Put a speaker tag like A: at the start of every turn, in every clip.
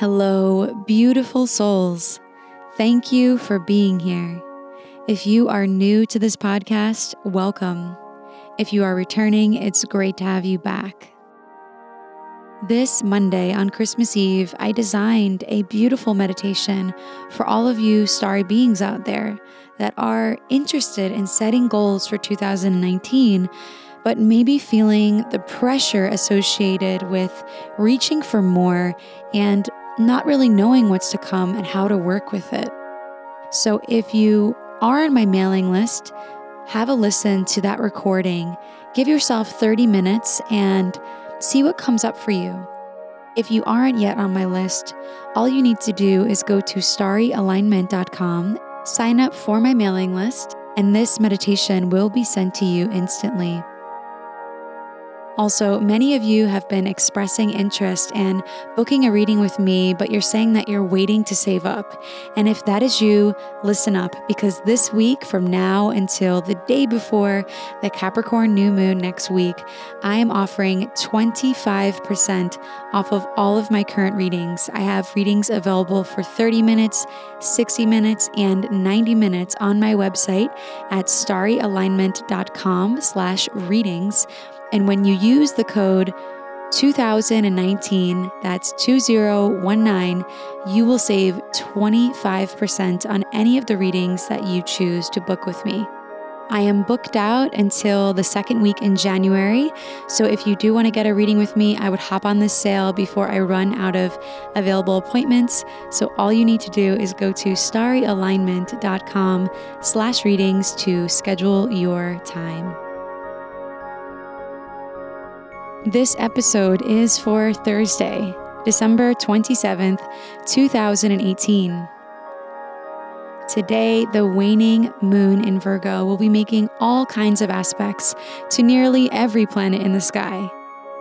A: Hello, beautiful souls. Thank you for being here. If you are new to this podcast, welcome. If you are returning, it's great to have you back. This Monday on Christmas Eve, I designed a beautiful meditation for all of you starry beings out there that are interested in setting goals for 2019 but maybe feeling the pressure associated with reaching for more and not really knowing what's to come and how to work with it. So if you are on my mailing list, have a listen to that recording. Give yourself 30 minutes and see what comes up for you. If you aren't yet on my list, all you need to do is go to starryalignment.com, sign up for my mailing list, and this meditation will be sent to you instantly. Also, many of you have been expressing interest in booking a reading with me, but you're saying that you're waiting to save up. And if that is you, listen up because this week, from now until the day before the Capricorn new moon next week, I am offering 25% off of all of my current readings. I have readings available for 30 minutes, 60 minutes, and 90 minutes on my website at starryalignment.com slash readings. And when you use the code 2019, that's 2019, you will save 25% on any of the readings that you choose to book with me. I am booked out until the second week in January. So if you do want to get a reading with me, I would hop on this sale before I run out of available appointments. So all you need to do is go to starryalignment.com slash readings to schedule your time. This episode is for Thursday, December 27th, 2018. Today, the waning moon in Virgo will be making all kinds of aspects to nearly every planet in the sky.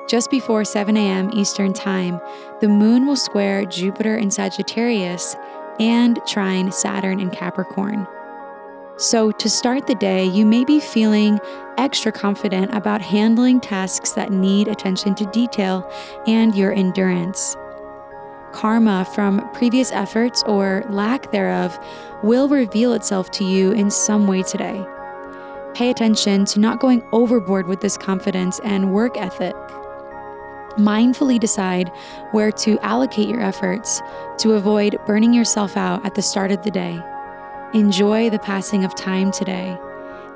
A: Just before 7 a.m. Eastern Time, the moon will square Jupiter in Sagittarius and trine Saturn in Capricorn. So, to start the day, you may be feeling extra confident about handling tasks that need attention to detail and your endurance. Karma from previous efforts or lack thereof will reveal itself to you in some way today. Pay attention to not going overboard with this confidence and work ethic. Mindfully decide where to allocate your efforts to avoid burning yourself out at the start of the day. Enjoy the passing of time today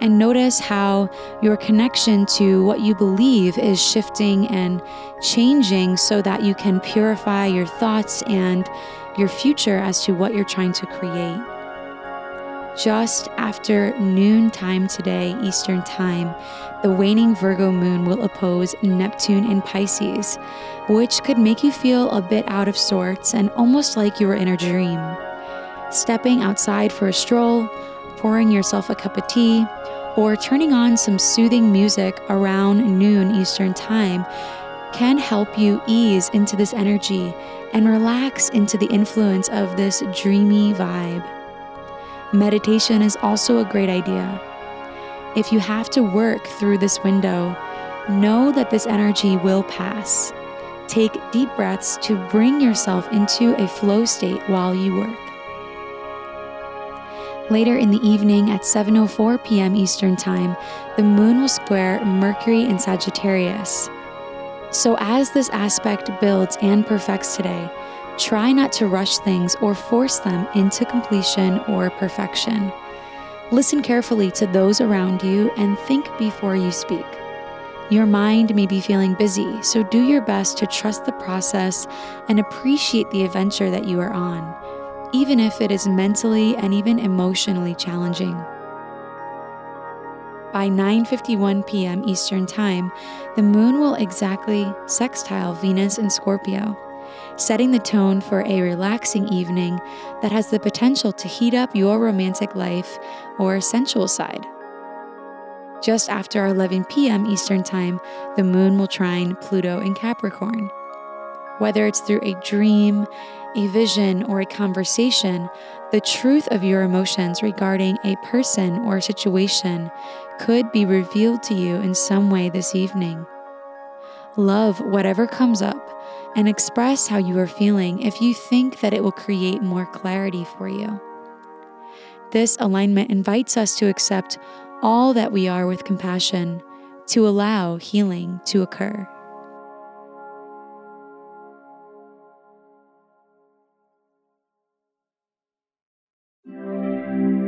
A: and notice how your connection to what you believe is shifting and changing so that you can purify your thoughts and your future as to what you're trying to create. Just after noon time today, Eastern Time, the waning Virgo moon will oppose Neptune in Pisces, which could make you feel a bit out of sorts and almost like you were in a dream stepping outside for a stroll, pouring yourself a cup of tea, or turning on some soothing music around noon Eastern Time can help you ease into this energy and relax into the influence of this dreamy vibe. Meditation is also a great idea. If you have to work through this window, know that this energy will pass. Take deep breaths to bring yourself into a flow state while you work. Later in the evening at 7:04 p.m. Eastern Time, the moon will square Mercury in Sagittarius. So as this aspect builds and perfects today, try not to rush things or force them into completion or perfection. Listen carefully to those around you and think before you speak. Your mind may be feeling busy, so do your best to trust the process and appreciate the adventure that you are on even if it is mentally and even emotionally challenging. By 9:51 p.m. Eastern Time, the moon will exactly sextile Venus in Scorpio, setting the tone for a relaxing evening that has the potential to heat up your romantic life or sensual side. Just after 11 p.m. Eastern Time, the moon will trine Pluto in Capricorn. Whether it's through a dream, a vision, or a conversation, the truth of your emotions regarding a person or a situation could be revealed to you in some way this evening. Love whatever comes up and express how you are feeling if you think that it will create more clarity for you. This alignment invites us to accept all that we are with compassion, to allow healing to occur.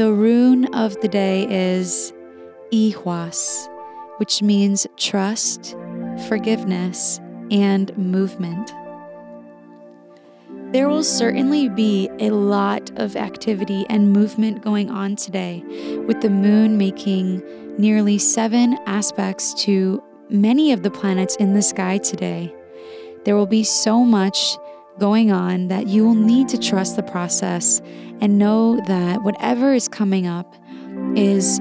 A: The rune of the day is Ihwas, which means trust, forgiveness, and movement. There will certainly be a lot of activity and movement going on today, with the moon making nearly seven aspects to many of the planets in the sky today. There will be so much going on that you will need to trust the process and know that whatever is coming up is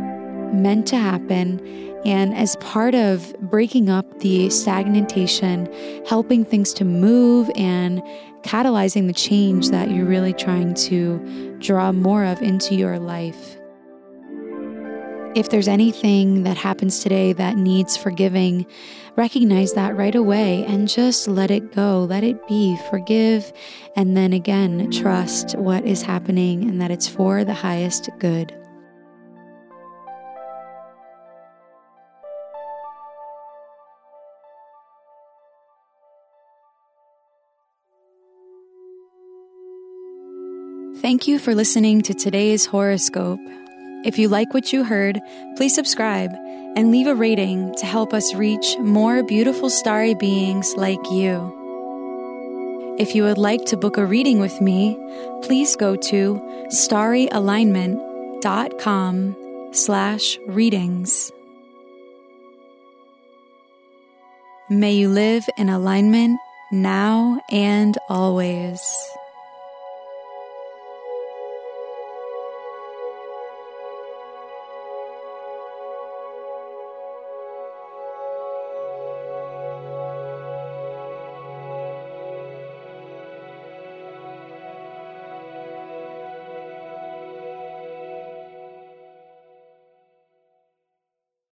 A: meant to happen. And as part of breaking up the stagnation, helping things to move and catalyzing the change that you're really trying to draw more of into your life. If there's anything that happens today that needs forgiving, recognize that right away and just let it go. Let it be. Forgive. And then again, trust what is happening and that it's for the highest good. Thank you for listening to today's horoscope. If you like what you heard, please subscribe and leave a rating to help us reach more beautiful starry beings like you. If you would like to book a reading with me, please go to starryalignment.com slash readings. May you live in alignment now and always.